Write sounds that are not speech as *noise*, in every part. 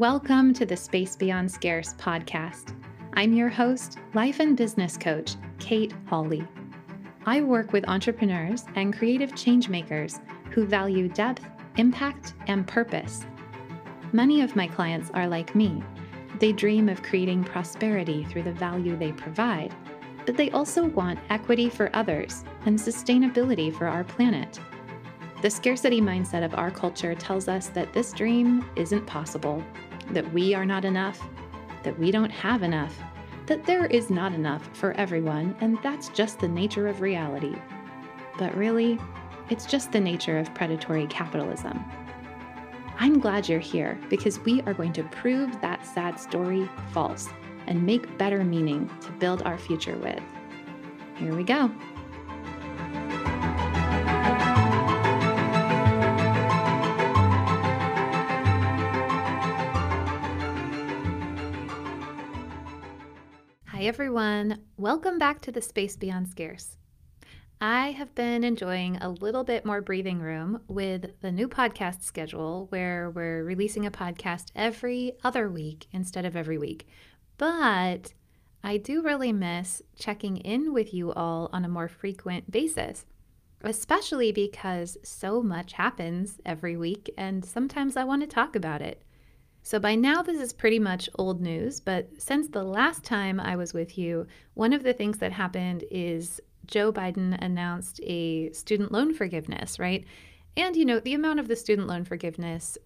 Welcome to the Space Beyond Scarce podcast. I'm your host, life and business coach, Kate Holly. I work with entrepreneurs and creative changemakers who value depth, impact, and purpose. Many of my clients are like me. They dream of creating prosperity through the value they provide, but they also want equity for others and sustainability for our planet. The scarcity mindset of our culture tells us that this dream isn't possible, that we are not enough, that we don't have enough, that there is not enough for everyone, and that's just the nature of reality. But really, it's just the nature of predatory capitalism. I'm glad you're here because we are going to prove that sad story false and make better meaning to build our future with. Here we go. Hi, everyone. Welcome back to the Space Beyond Scarce. I have been enjoying a little bit more breathing room with the new podcast schedule where we're releasing a podcast every other week instead of every week. But I do really miss checking in with you all on a more frequent basis, especially because so much happens every week and sometimes I want to talk about it. So by now, this is pretty much old news, but since the last time I was with you, one of the things that happened is Joe Biden announced a student loan forgiveness, right? And you know, the amount of the student loan forgiveness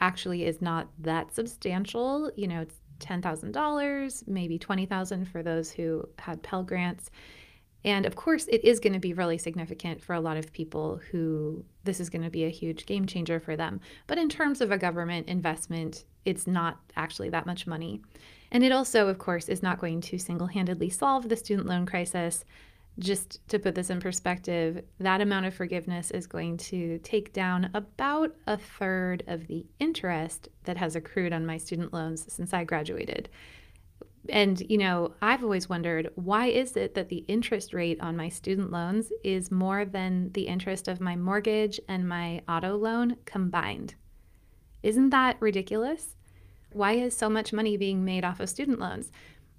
actually is not that substantial. You know, it's $10,000, maybe 20,000 for those who had Pell grants. And of course, it is going to be really significant for a lot of people who this is going to be a huge game changer for them. But in terms of a government investment, it's not actually that much money. And it also, of course, is not going to single handedly solve the student loan crisis. Just to put this in perspective, that amount of forgiveness is going to take down about a third of the interest that has accrued on my student loans since I graduated. And, you know, I've always wondered why is it that the interest rate on my student loans is more than the interest of my mortgage and my auto loan combined? Isn't that ridiculous? Why is so much money being made off of student loans?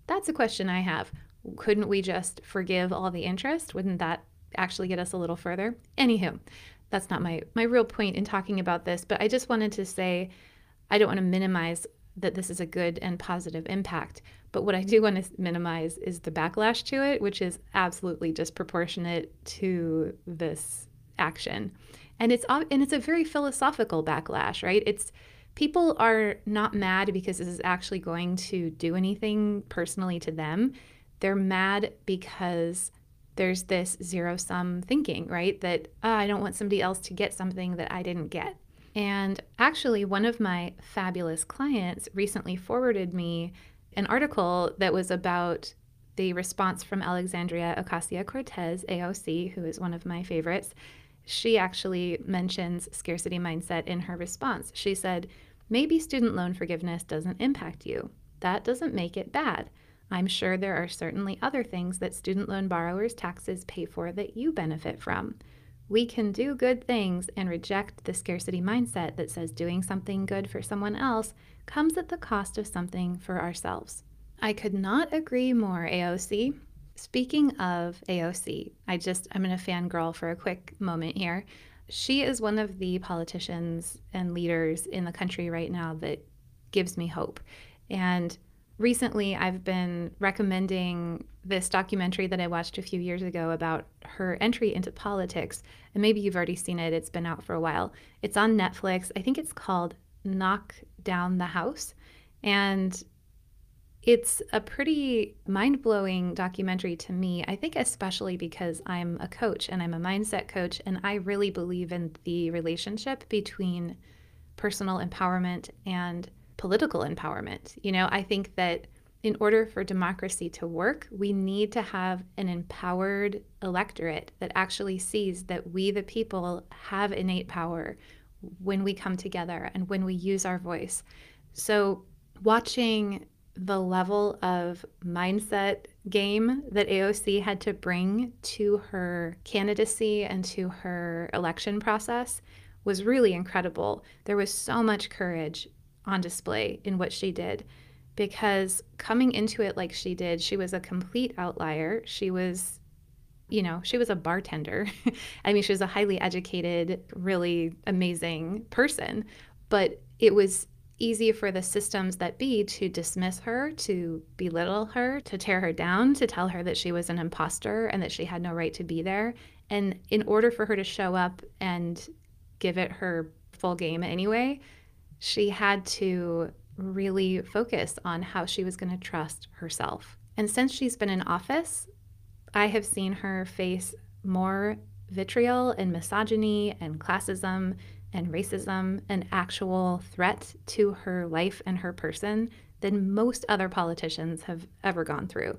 That's a question I have. Couldn't we just forgive all the interest? Wouldn't that actually get us a little further? Anywho, that's not my, my real point in talking about this, but I just wanted to say I don't want to minimize that this is a good and positive impact. But what I do want to minimize is the backlash to it, which is absolutely disproportionate to this action. And it's and it's a very philosophical backlash right? It's people are not mad because this is actually going to do anything personally to them. They're mad because there's this zero sum thinking right? That oh, i don't want somebody else to get something that i didn't get and actually one of my fabulous clients recently forwarded me an article that was about the response from alexandria ocasio-cortez aoc who is one of my favorites she actually mentions scarcity mindset in her response. She said, Maybe student loan forgiveness doesn't impact you. That doesn't make it bad. I'm sure there are certainly other things that student loan borrowers' taxes pay for that you benefit from. We can do good things and reject the scarcity mindset that says doing something good for someone else comes at the cost of something for ourselves. I could not agree more, AOC. Speaking of AOC, I just, I'm going to fangirl for a quick moment here. She is one of the politicians and leaders in the country right now that gives me hope. And recently, I've been recommending this documentary that I watched a few years ago about her entry into politics. And maybe you've already seen it, it's been out for a while. It's on Netflix. I think it's called Knock Down the House. And it's a pretty mind blowing documentary to me. I think, especially because I'm a coach and I'm a mindset coach, and I really believe in the relationship between personal empowerment and political empowerment. You know, I think that in order for democracy to work, we need to have an empowered electorate that actually sees that we, the people, have innate power when we come together and when we use our voice. So, watching the level of mindset game that AOC had to bring to her candidacy and to her election process was really incredible. There was so much courage on display in what she did because coming into it like she did, she was a complete outlier. She was, you know, she was a bartender. *laughs* I mean, she was a highly educated, really amazing person, but it was easy for the systems that be to dismiss her, to belittle her, to tear her down, to tell her that she was an imposter and that she had no right to be there. And in order for her to show up and give it her full game anyway, she had to really focus on how she was going to trust herself. And since she's been in office, I have seen her face more vitriol and misogyny and classism and racism an actual threat to her life and her person than most other politicians have ever gone through.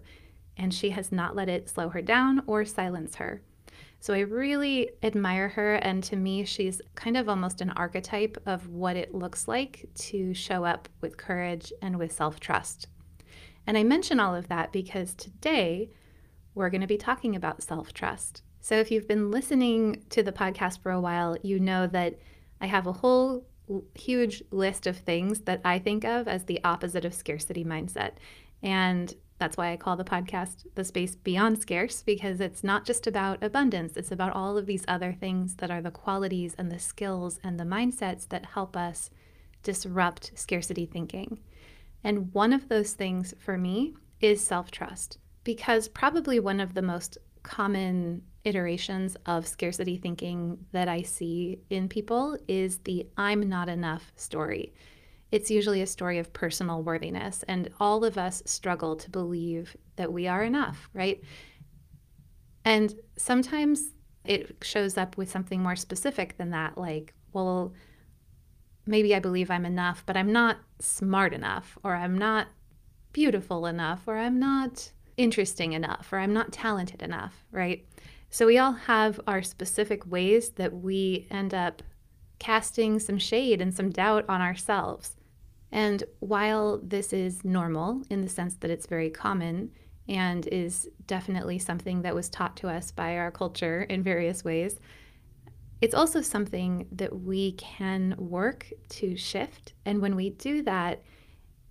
And she has not let it slow her down or silence her. So I really admire her. And to me, she's kind of almost an archetype of what it looks like to show up with courage and with self trust. And I mention all of that because today we're going to be talking about self trust. So if you've been listening to the podcast for a while, you know that I have a whole huge list of things that I think of as the opposite of scarcity mindset. And that's why I call the podcast The Space Beyond Scarce, because it's not just about abundance, it's about all of these other things that are the qualities and the skills and the mindsets that help us disrupt scarcity thinking. And one of those things for me is self trust, because probably one of the most common iterations of scarcity thinking that I see in people is the I'm not enough story it's usually a story of personal worthiness. And all of us struggle to believe that we are enough, right? And sometimes it shows up with something more specific than that, like, well, maybe I believe I'm enough, but I'm not smart enough, or I'm not beautiful enough, or I'm not interesting enough, or I'm not talented enough, right? So we all have our specific ways that we end up casting some shade and some doubt on ourselves. And while this is normal in the sense that it's very common and is definitely something that was taught to us by our culture in various ways, it's also something that we can work to shift. And when we do that,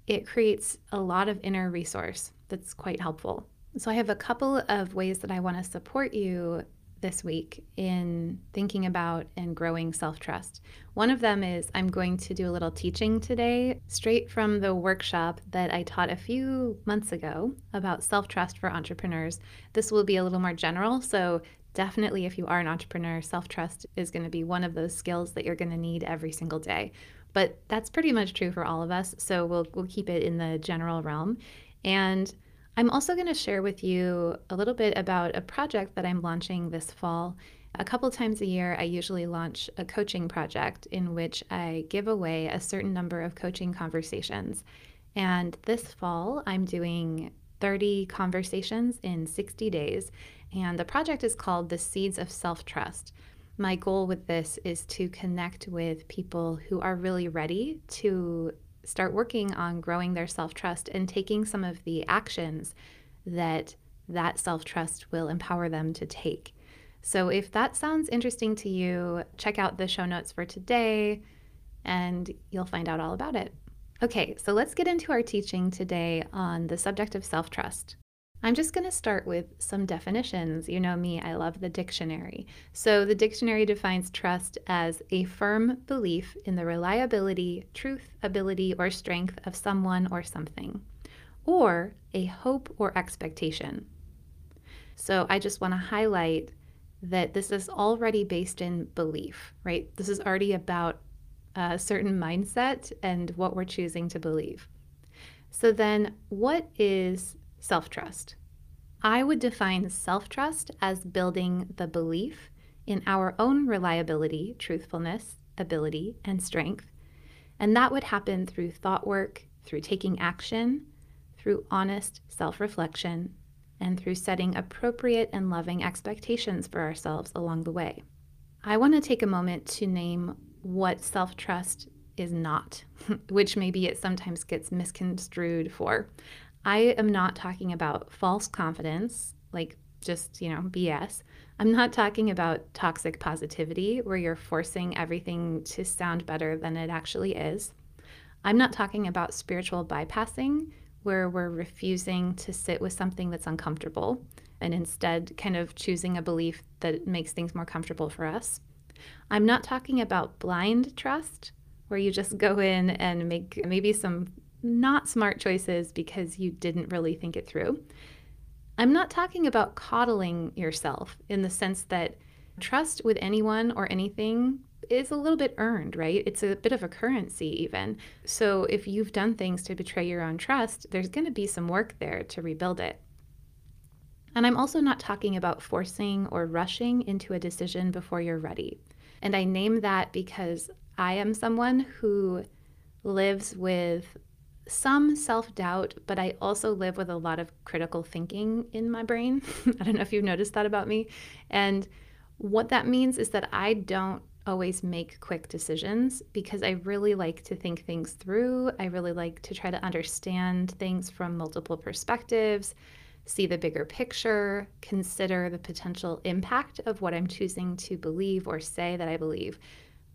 it creates a lot of inner resource that's quite helpful. So, I have a couple of ways that I want to support you this week in thinking about and growing self trust. One of them is I'm going to do a little teaching today, straight from the workshop that I taught a few months ago about self trust for entrepreneurs. This will be a little more general, so definitely if you are an entrepreneur, self trust is going to be one of those skills that you're going to need every single day. But that's pretty much true for all of us, so we'll, we'll keep it in the general realm. And I'm also going to share with you a little bit about a project that I'm launching this fall. A couple times a year, I usually launch a coaching project in which I give away a certain number of coaching conversations. And this fall, I'm doing 30 conversations in 60 days. And the project is called The Seeds of Self Trust. My goal with this is to connect with people who are really ready to start working on growing their self trust and taking some of the actions that that self trust will empower them to take. So, if that sounds interesting to you, check out the show notes for today and you'll find out all about it. Okay, so let's get into our teaching today on the subject of self trust. I'm just going to start with some definitions. You know me, I love the dictionary. So, the dictionary defines trust as a firm belief in the reliability, truth, ability, or strength of someone or something, or a hope or expectation. So, I just want to highlight that this is already based in belief, right? This is already about a certain mindset and what we're choosing to believe. So, then what is self trust. I would define self trust as building the belief in our own reliability, truthfulness, ability, and strength. And that would happen through thought work, through taking action, through honest self reflection, and through setting appropriate and loving expectations for ourselves along the way. I want to take a moment to name what self trust is not, *laughs* which maybe it sometimes gets misconstrued for. I am not talking about false confidence, like just, you know, BS. I'm not talking about toxic positivity where you're forcing everything to sound better than it actually is. I'm not talking about spiritual bypassing, where we're refusing to sit with something that's uncomfortable and instead kind of choosing a belief that makes things more comfortable for us. I'm not talking about blind trust, where you just go in and make maybe some not smart choices because you didn't really think it through. I'm not talking about coddling yourself in the sense that trust with anyone or anything is a little bit earned, right? It's a bit of a currency, even. So if you've done things to betray your own trust, there's going to be some work there to rebuild it. And I'm also not talking about forcing or rushing into a decision before you're ready. And I name that because I am someone who lives with some self doubt, but I also live with a lot of critical thinking in my brain. *laughs* I don't know if you've noticed that about me. And what that means is that I don't always make quick decisions because I really like to think things through. I really like to try to understand things from multiple perspectives, see the bigger picture, consider the potential impact of what I'm choosing to believe or say that I believe.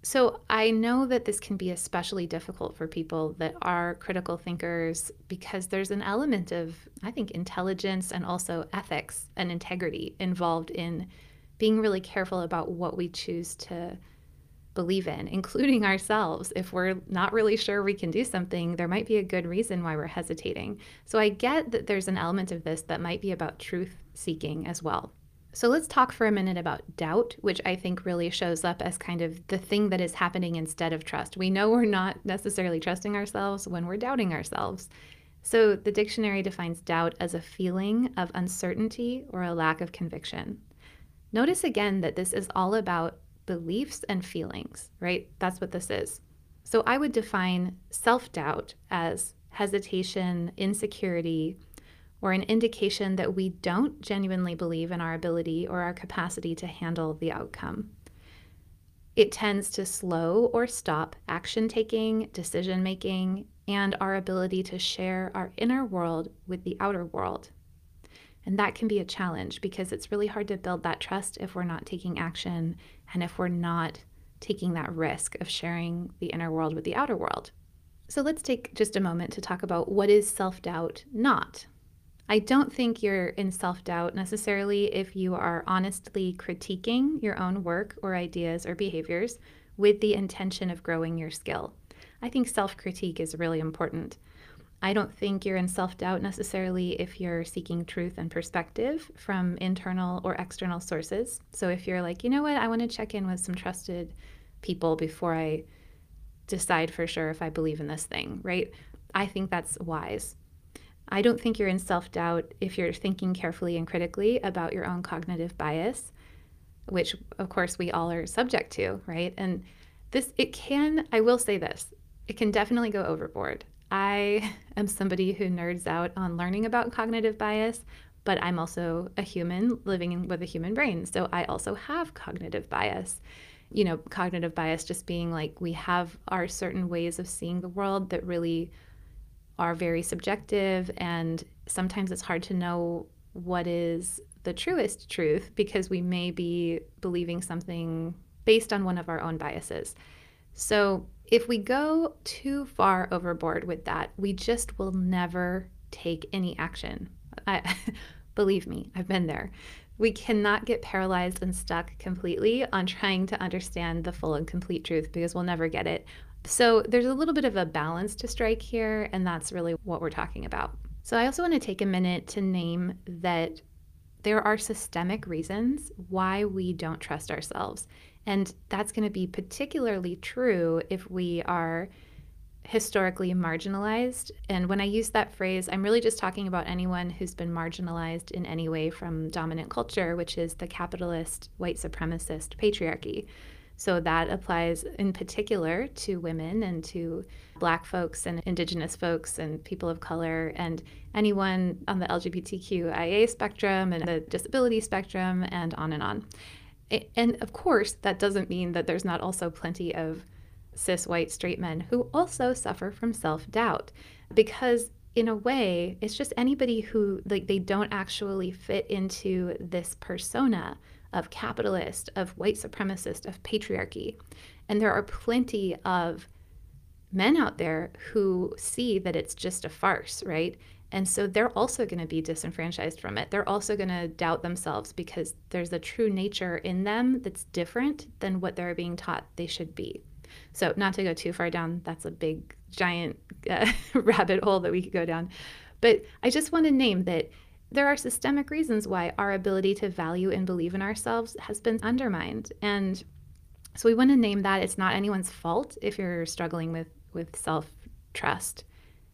So I know that this can be especially difficult for people that are critical thinkers because there's an element of, I think, intelligence and also ethics and integrity involved in being really careful about what we choose to believe in, including ourselves. If we're not really sure we can do something, there might be a good reason why we're hesitating. So I get that there's an element of this that might be about truth seeking as well. So let's talk for a minute about doubt, which I think really shows up as kind of the thing that is happening instead of trust. We know we're not necessarily trusting ourselves when we're doubting ourselves. So the dictionary defines doubt as a feeling of uncertainty or a lack of conviction. Notice again that this is all about beliefs and feelings, right? That's what this is. So I would define self doubt as hesitation, insecurity, or an indication that we don't genuinely believe in our ability or our capacity to handle the outcome. It tends to slow or stop action taking, decision making, and our ability to share our inner world with the outer world. And that can be a challenge because it's really hard to build that trust if we're not taking action and if we're not taking that risk of sharing the inner world with the outer world. So let's take just a moment to talk about what is self doubt not. I don't think you're in self doubt necessarily if you are honestly critiquing your own work or ideas or behaviors with the intention of growing your skill. I think self critique is really important. I don't think you're in self doubt necessarily if you're seeking truth and perspective from internal or external sources. So if you're like, you know what, I want to check in with some trusted people before I decide for sure if I believe in this thing, right? I think that's wise. I don't think you're in self doubt if you're thinking carefully and critically about your own cognitive bias, which of course we all are subject to, right? And this, it can, I will say this, it can definitely go overboard. I *laughs* am somebody who nerds out on learning about cognitive bias, but I'm also a human living with a human brain. So I also have cognitive bias. You know, cognitive bias just being like we have our certain ways of seeing the world that really are very subjective, and sometimes it's hard to know what is the truest truth because we may be believing something based on one of our own biases. So if we go too far overboard with that, we just will never take any action. I, *laughs* believe me, I've been there. We cannot get paralyzed and stuck completely on trying to understand the full and complete truth because we'll never get it. So there's a little bit of a balance to strike here, and that's really what we're talking about. So I also want to take a minute to name that there are systemic reasons why we don't trust ourselves. And that's going to be particularly true if we are historically marginalized. And when I use that phrase, I'm really just talking about anyone who's been marginalized in any way from dominant culture, which is the capitalist, white supremacist patriarchy. So that applies in particular to women and to Black folks and Indigenous folks and people of color and anyone on the LGBTQIA spectrum and the disability spectrum and on and on. And of course, that doesn't mean that there's not also plenty of cis white straight men who also suffer from self doubt because in a way it's just anybody who like they don't actually fit into this persona of capitalist of white supremacist of patriarchy and there are plenty of men out there who see that it's just a farce, right? And so they're also going to be disenfranchised from it. They're also going to doubt themselves because there's a true nature in them that's different than what they're being taught they should be. So, not to go too far down, that's a big, giant *laughs* uh, rabbit hole that we could go down. But I just want to name that there are systemic reasons why our ability to value and believe in ourselves has been undermined. And so we want to name that it's not anyone's fault if you're struggling with, with self trust.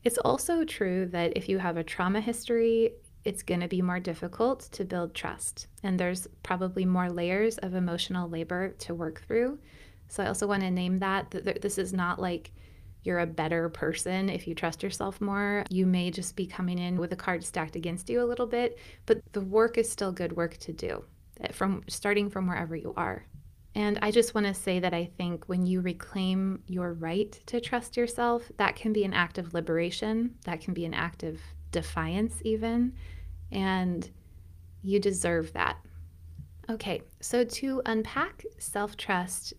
It's also true that if you have a trauma history, it's going to be more difficult to build trust. And there's probably more layers of emotional labor to work through. So I also want to name that, that this is not like you're a better person if you trust yourself more. You may just be coming in with a card stacked against you a little bit, but the work is still good work to do eh, from starting from wherever you are. And I just want to say that I think when you reclaim your right to trust yourself, that can be an act of liberation, that can be an act of defiance, even. And you deserve that. Okay, so to unpack self trust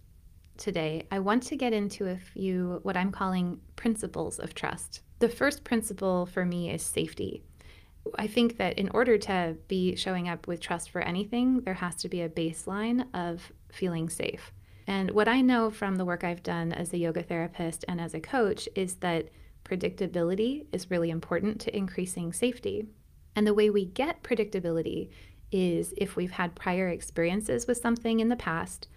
today, I want to get into a few what I'm calling principles of trust. The first principle for me is safety. I think that in order to be showing up with trust for anything, there has to be a baseline of feeling safe. And what I know from the work I've done as a yoga therapist and as a coach is that predictability is really important to increasing safety. And the way we get predictability is if we've had prior experiences with something in the past,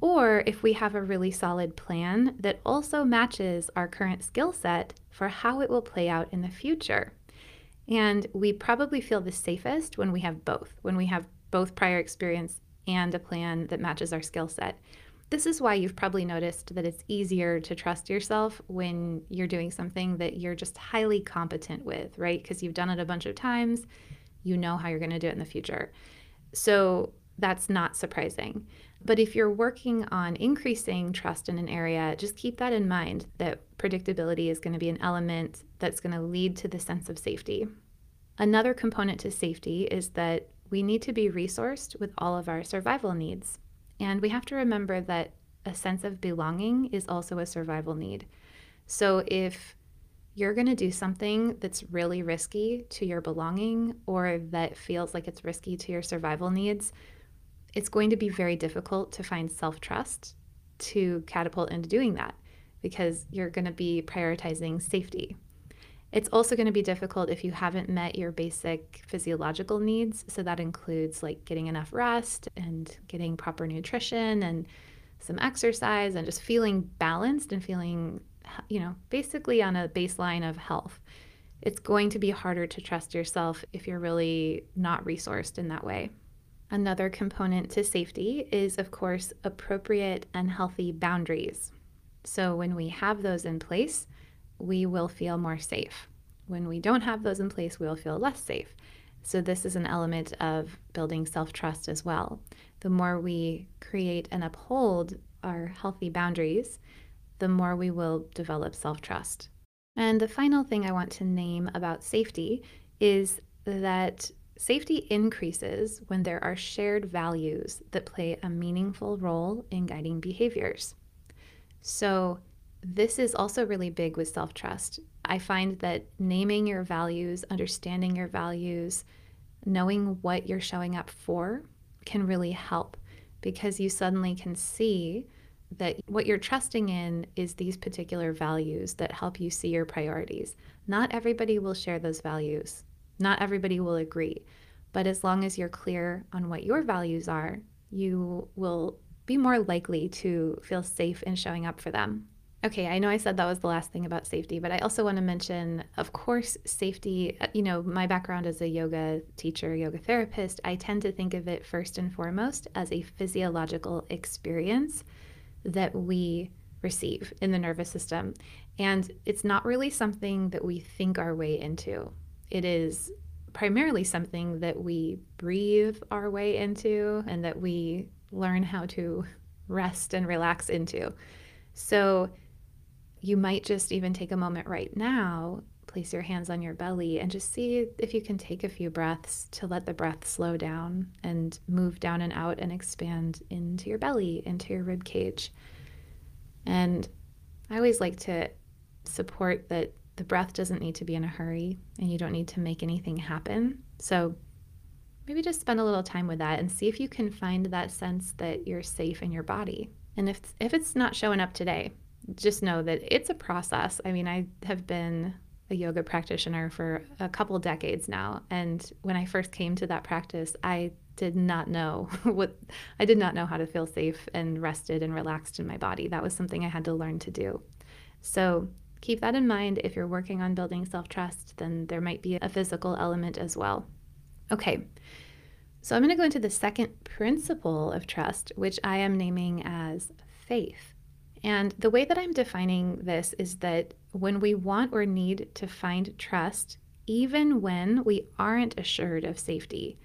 or if we have a really solid plan that also matches our current skill set for how it will play out in the future. And we probably feel the safest when we have both, when we have both prior experience and a plan that matches our skill set. This is why you've probably noticed that it's easier to trust yourself when you're doing something that you're just highly competent with, right? Because you've done it a bunch of times, you know how you're going to do it in the future. So that's not surprising. But if you're working on increasing trust in an area, just keep that in mind that predictability is going to be an element that's going to lead to the sense of safety. Another component to safety is that we need to be resourced with all of our survival needs. And we have to remember that a sense of belonging is also a survival need. So if you're going to do something that's really risky to your belonging or that feels like it's risky to your survival needs, it's going to be very difficult to find self trust to catapult into doing that because you're going to be prioritizing safety. It's also going to be difficult if you haven't met your basic physiological needs. So that includes like getting enough rest and getting proper nutrition and some exercise and just feeling balanced and feeling, you know, basically on a baseline of health. It's going to be harder to trust yourself if you're really not resourced in that way. Another component to safety is, of course, appropriate and healthy boundaries. So, when we have those in place, we will feel more safe. When we don't have those in place, we'll feel less safe. So, this is an element of building self trust as well. The more we create and uphold our healthy boundaries, the more we will develop self trust. And the final thing I want to name about safety is that Safety increases when there are shared values that play a meaningful role in guiding behaviors. So, this is also really big with self trust. I find that naming your values, understanding your values, knowing what you're showing up for can really help because you suddenly can see that what you're trusting in is these particular values that help you see your priorities. Not everybody will share those values. Not everybody will agree, but as long as you're clear on what your values are, you will be more likely to feel safe in showing up for them. Okay, I know I said that was the last thing about safety, but I also want to mention, of course, safety. Uh, you know, my background as a yoga teacher, yoga therapist, I tend to think of it first and foremost as a physiological experience that we receive in the nervous system. And it's not really something that we think our way into. It is primarily something that we breathe our way into and that we learn how to rest and relax into. So you might just even take a moment right now, place your hands on your belly, and just see if you can take a few breaths to let the breath slow down and move down and out and expand into your belly, into your rib cage. And I always like to support that the breath doesn't need to be in a hurry and you don't need to make anything happen. So maybe just spend a little time with that and see if you can find that sense that you're safe in your body. And if if it's not showing up today, just know that it's a process. I mean, I have been a yoga practitioner for a couple decades now, and when I first came to that practice, I did not know *laughs* what I did not know how to feel safe and rested and relaxed in my body. That was something I had to learn to do. So, keep that in mind if you're working on building self-trust, then there might be a physical element as well. Okay. So, I'm going to go into the second principle of trust, which I am naming as faith. And the way that I'm defining this is that when we want or need to find trust, even when we aren't assured of safety,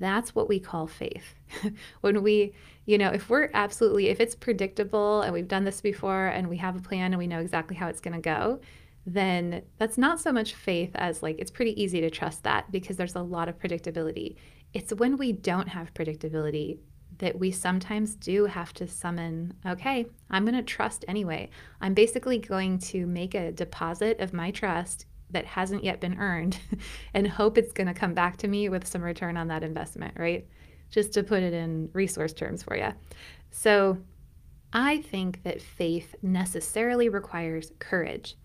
that's what we call faith. *laughs* when we, you know, if we're absolutely, if it's predictable and we've done this before and we have a plan and we know exactly how it's going to go, then that's not so much faith as like it's pretty easy to trust that because there's a lot of predictability. It's when we don't have predictability that we sometimes do have to summon, okay, I'm going to trust anyway. I'm basically going to make a deposit of my trust that hasn't yet been earned *laughs* and hope it's going to come back to me with some return on that investment, right? Just to put it in resource terms for you. So I think that faith necessarily requires courage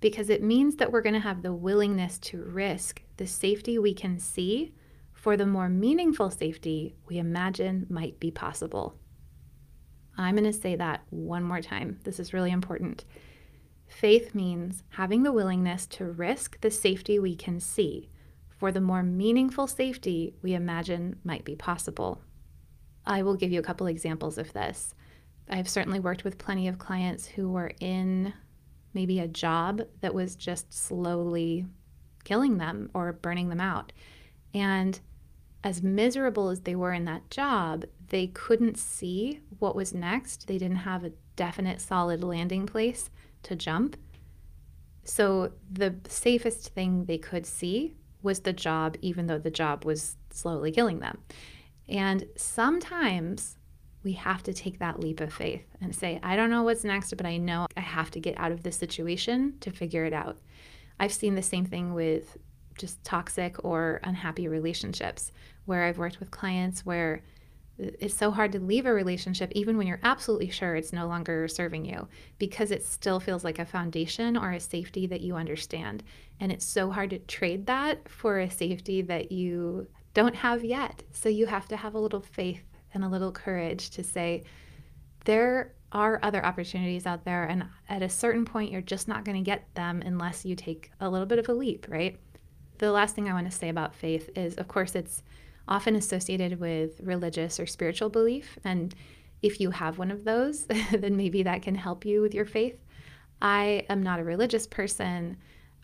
because it means that we're going to have the willingness to risk the safety we can see for the more meaningful safety we imagine might be possible. I'm going to say that one more time. This is really important. Faith means having the willingness to risk the safety we can see for the more meaningful safety we imagine might be possible. I will give you a couple examples of this. I've certainly worked with plenty of clients who were in maybe a job that was just slowly killing them or burning them out. And as miserable as they were in that job, they couldn't see what was next. They didn't have a definite, solid landing place to jump. So the safest thing they could see was the job, even though the job was slowly killing them. And sometimes we have to take that leap of faith and say, I don't know what's next, but I know I have to get out of this situation to figure it out. I've seen the same thing with just toxic or unhappy relationships where I've worked with clients where it's so hard to leave a relationship even when you're absolutely sure it's no longer serving you because it still feels like a foundation or a safety that you understand. And it's so hard to trade that for a safety that you don't have yet. So you have to have a little faith and a little courage to say, there are other opportunities out there. And at a certain point, you're just not going to get them unless you take a little bit of a leap, right? The last thing I want to say about faith is, of course, it's often associated with religious or spiritual belief. And if you have one of those, *laughs* then maybe that can help you with your faith. I am not a religious person,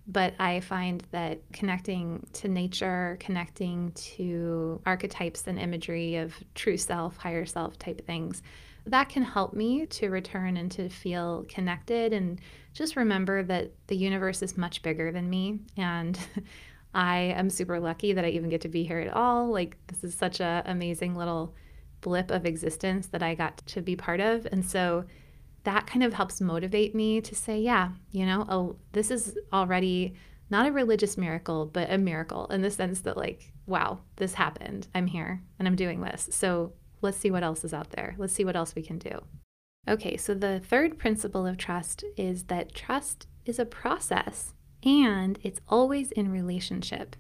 but I find that connecting to nature, connecting to archetypes and imagery of true self, higher self type things, that can help me to return and to feel connected and just remember that the universe is much bigger than me and *laughs* I am super lucky that I even get to be here at all. Like, this is such an amazing little blip of existence that I got to be part of. And so that kind of helps motivate me to say, yeah, you know, this is already not a religious miracle, but a miracle in the sense that, like, wow, this happened. I'm here and I'm doing this. So let's see what else is out there. Let's see what else we can do. Okay, so the third principle of trust is that trust is a process and it's always in relationship.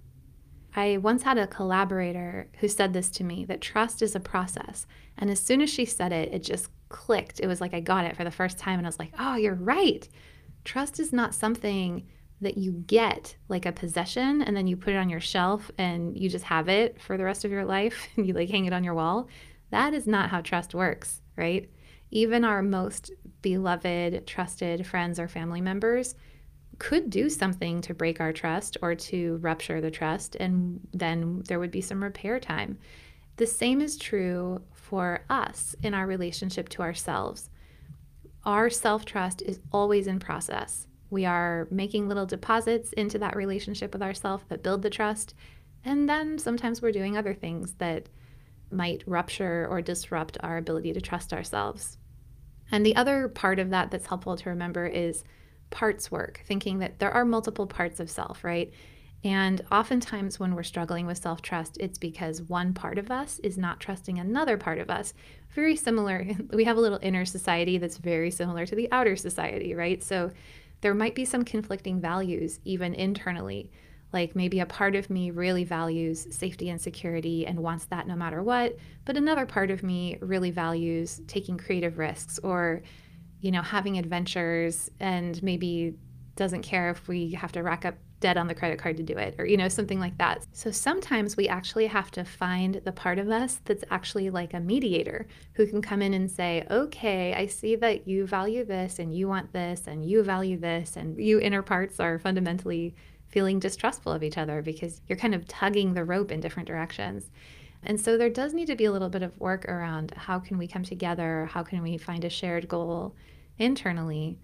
I once had a collaborator who said this to me that trust is a process. And as soon as she said it, it just clicked. It was like I got it for the first time, and I was like, oh, you're right. Trust is not something that you get like a possession and then you put it on your shelf and you just have it for the rest of your life *laughs* and you like hang it on your wall. That is not how trust works, right? Even our most beloved, trusted friends or family members could do something to break our trust or to rupture the trust, and then there would be some repair time. The same is true for us in our relationship to ourselves. Our self trust is always in process. We are making little deposits into that relationship with ourselves that build the trust, and then sometimes we're doing other things that might rupture or disrupt our ability to trust ourselves. And the other part of that that's helpful to remember is parts work, thinking that there are multiple parts of self, right? And oftentimes, when we're struggling with self trust, it's because one part of us is not trusting another part of us. Very similar. *laughs* We have a little inner society that's very similar to the outer society, right? So there might be some conflicting values even internally. Like maybe a part of me really values safety and security and wants that no matter what, but another part of me really values taking creative risks or, you know, having adventures and maybe doesn't care if we have to rack up debt on the credit card to do it or you know something like that. So sometimes we actually have to find the part of us that's actually like a mediator who can come in and say okay i see that you value this and you want this and you value this and you inner parts are fundamentally feeling distrustful of each other because you're kind of tugging the rope in different directions. And so there does need to be a little bit of work around how can we come together? How can we find a shared goal internally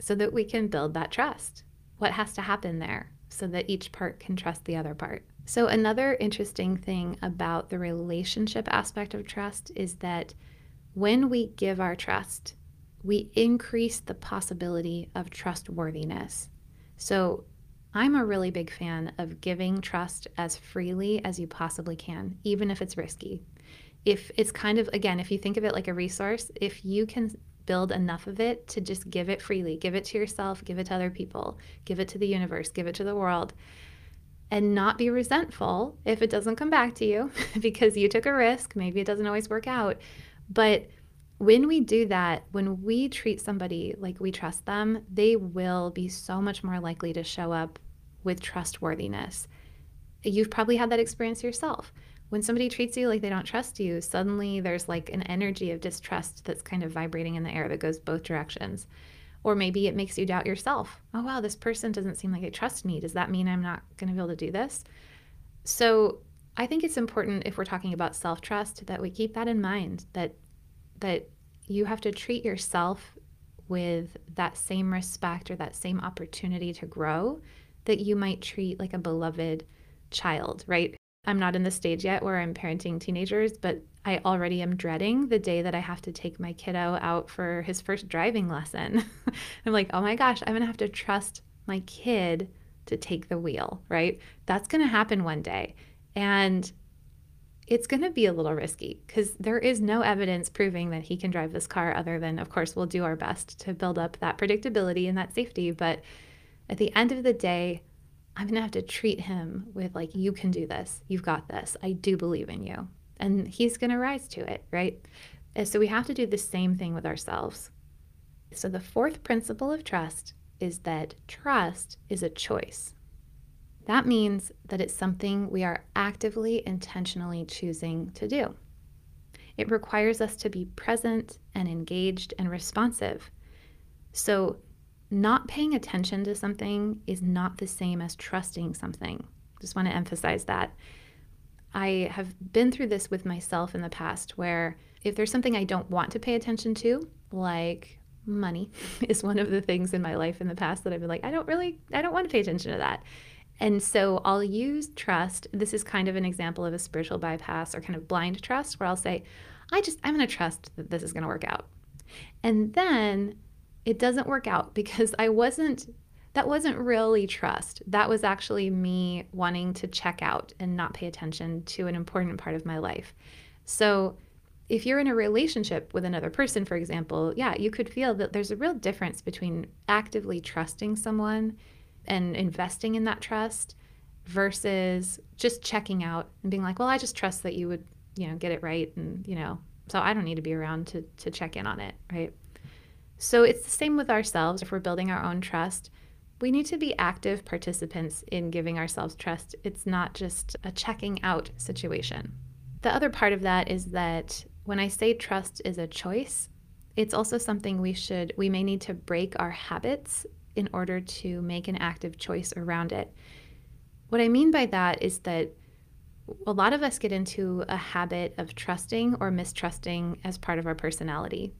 so that we can build that trust what has to happen there so that each part can trust the other part. So, another interesting thing about the relationship aspect of trust is that when we give our trust, we increase the possibility of trustworthiness. So, I'm a really big fan of giving trust as freely as you possibly can, even if it's risky. If it's kind of, again, if you think of it like a resource, if you can build enough of it to just give it freely. Give it to yourself, give it to other people, give it to the universe, give it to the world. And not be resentful if it doesn't come back to you *laughs* because you took a risk. Maybe it doesn't always work out. But when we do that, when we treat somebody like we trust them, they will be so much more likely to show up with trustworthiness. You've probably had that experience yourself when somebody treats you like they don't trust you, suddenly there's like an energy of distrust that's kind of vibrating in the air that goes both directions. Or maybe it makes you doubt yourself. Oh, wow, this person doesn't seem like they trust me. Does that mean I'm not going to be able to do this? So I think it's important if we're talking about self trust that we keep that in mind that that you have to treat yourself with that same respect or that same opportunity to grow that you might treat like a beloved child, right? I'm not in the stage yet where I'm parenting teenagers, but I already am dreading the day that I have to take my kiddo out for his first driving lesson. *laughs* I'm like, oh my gosh, I'm to have to trust my kid to take the wheel, right? That's to happen one day. And it's going to be a little risky because there is no evidence proving that he can drive this car, other than, of course, we'll do our best to build up that predictability and that safety. But at the end of the day, I'm going to have to treat him with, like, you can do this. You've got this. I do believe in you. And he's going to rise to it, right? And so we have to do the same thing with ourselves. So the fourth principle of trust is that trust is a choice. That means that it's something we are actively, intentionally choosing to do. It requires us to be present and engaged and responsive. So not paying attention to something is not the same as trusting something. Just want to emphasize that. I have been through this with myself in the past where if there's something I don't want to pay attention to, like money *laughs* is one of the things in my life in the past that I've been like, I don't really, I don't want to pay attention to that. And so I'll use trust. This is kind of an example of a spiritual bypass or kind of blind trust where I'll say, I just, I'm going to trust that this is going to work out. And then it doesn't work out because I wasn't that wasn't really trust. That was actually me wanting to check out and not pay attention to an important part of my life. So, if you're in a relationship with another person, for example, yeah, you could feel that there's a real difference between actively trusting someone and investing in that trust versus just checking out and being like, well, I just trust that you would, you know, get it right. And, you know, so I don't need to be around to, to check in on it, right? So it's the same with ourselves. If we're building our own trust, we need to be active participants in giving ourselves trust. It's not just a checking out situation. The other part of that is that when I say trust is a choice, it's also something we should, we may need to break our habits in order to make an active choice around it. What I mean by that is that a lot of us get into a habit of trusting or mistrusting as part of our personality.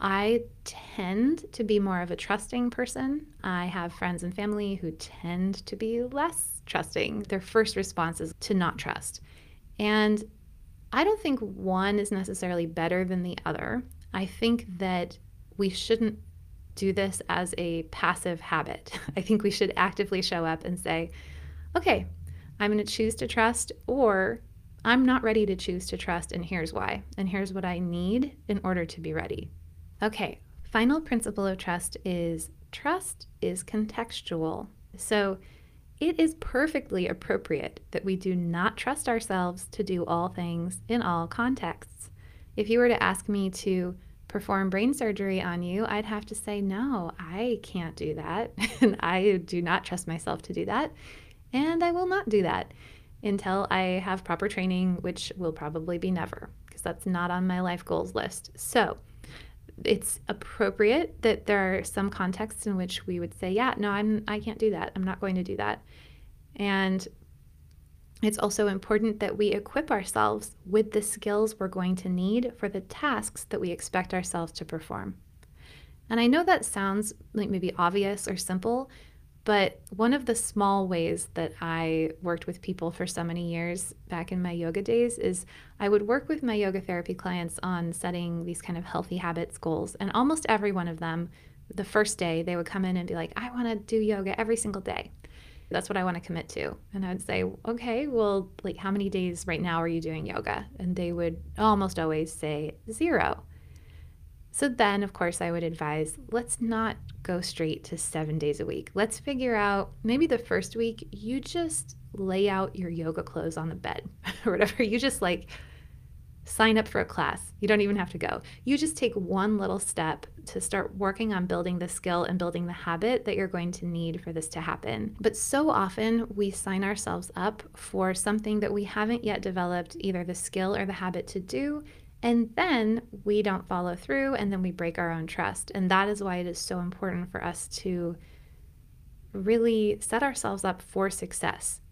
I tend to be more of a trusting person. I have friends and family who tend to be less trusting. Their first response is to not trust. And I don't think one is necessarily better than the other. I think that we shouldn't do this as a passive habit. *laughs* I think we should actively show up and say, okay, I'm going to choose to trust, or I'm not ready to choose to trust, and here's why. And here's what I need in order to be ready. Okay, final principle of trust is trust is contextual. So it is perfectly appropriate that we do not trust ourselves to do all things in all contexts. If you were to ask me to perform brain surgery on you, I'd have to say, no, I can't do that. *laughs* and I do not trust myself to do that. And I will not do that until I have proper training, which will probably be never, because that's not on my life goals list. So it's appropriate that there are some contexts in which we would say, yeah, no, I'm I can't do that. I'm not going to do that. And it's also important that we equip ourselves with the skills we're going to need for the tasks that we expect ourselves to perform. And I know that sounds like maybe obvious or simple, but one of the small ways that I worked with people for so many years back in my yoga days is I would work with my yoga therapy clients on setting these kind of healthy habits goals. And almost every one of them, the first day, they would come in and be like, I want to do yoga every single day that's what I want to commit to. And I would say, okay, well, like how many days right now are you doing yoga? And they would almost always say zero. So then, of course, I would advise let's not go straight to seven days a week. Let's figure out maybe the first week you just lay out your yoga clothes on the bed *laughs* or whatever. You just like sign up for a class. You don't even have to go. You just take one little step to start working on building the skill and building the habit that you're going to need for this to happen. But so often we sign ourselves up for something that we haven't yet developed either the skill or the habit to do. And then we don't follow through and then we break our own trust. And that is why it is so important for us to really set ourselves up for success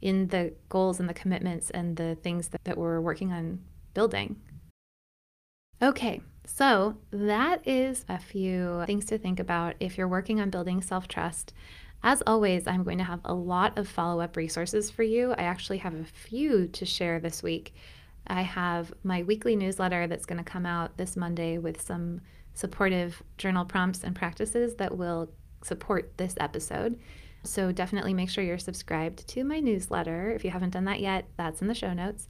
in the goals and the commitments and the things that, that we're working on building. Okay, so that is a few things to think about if you're working on building self trust. As always, I'm going to have a lot of follow up resources for you. I actually have a few to share this week. I have my weekly newsletter that's going to come out this Monday with some supportive journal prompts and practices that will support this episode. So definitely make sure you're subscribed to my newsletter. If you haven't done that yet, that's in the show notes.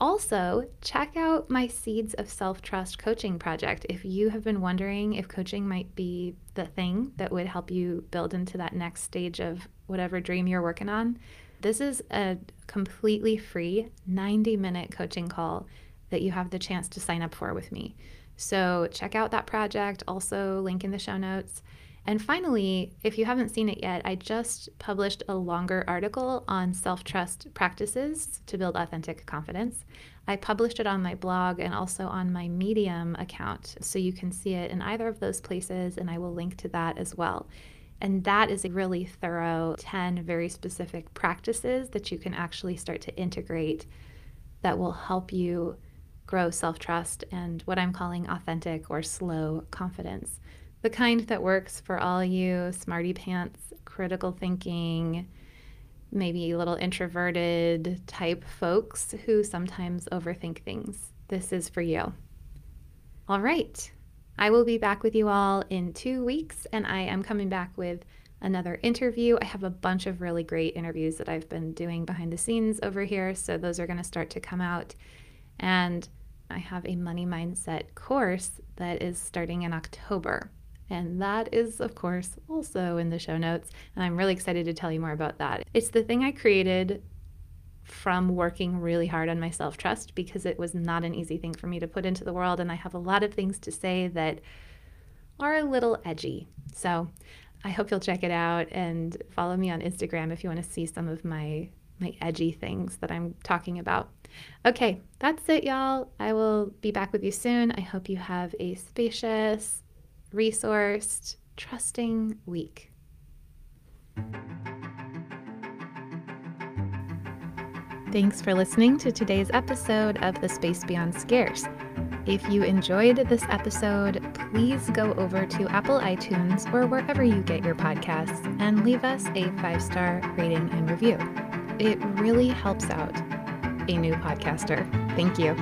Also, check out my Seeds of Self Trust coaching project if you have been wondering if coaching might be the thing that would help you build into that next stage of whatever dream you're working on. This is a completely free 90 minute coaching call that you have the chance to sign up for with me. So, check out that project, also, link in the show notes. And finally, if you haven't seen it yet, I just published a longer article on self trust practices to build authentic confidence. I published it on my blog and also on my Medium account, so you can see it in either of those places, and I will link to that as well. And that is a really thorough 10 very specific practices that you can actually start to integrate that will help you grow self trust and what I'm calling authentic or slow confidence the kind that works for all you smarty pants, critical thinking, maybe a little introverted type folks who sometimes overthink things. This is for you. All right. I will be back with you all in two weeks, and I am coming back with another interview. I have a bunch of really great interviews that I've been doing behind the scenes over here, so those are going to start to come out. And I have a money mindset course that is starting in October. And that is, of course, also in the show notes. And I'm really excited to tell you more about that. It's the thing I created from working really hard on my self trust because it was not an easy thing for me to put into the world. And I have a lot of things to say that are a little edgy. So I hope you'll check it out and follow me on Instagram if you want to see some of my my edgy things that I'm talking about. Okay, that's it, y'all. I will be back with you soon. I hope you have a spacious, resourced, trusting week. Thanks for listening to today's episode of The Space Beyond Scarce. If you enjoyed this episode, please go over to Apple iTunes or wherever you get your podcasts and leave us a five star rating and review. It really helps out a new podcaster. Thank you.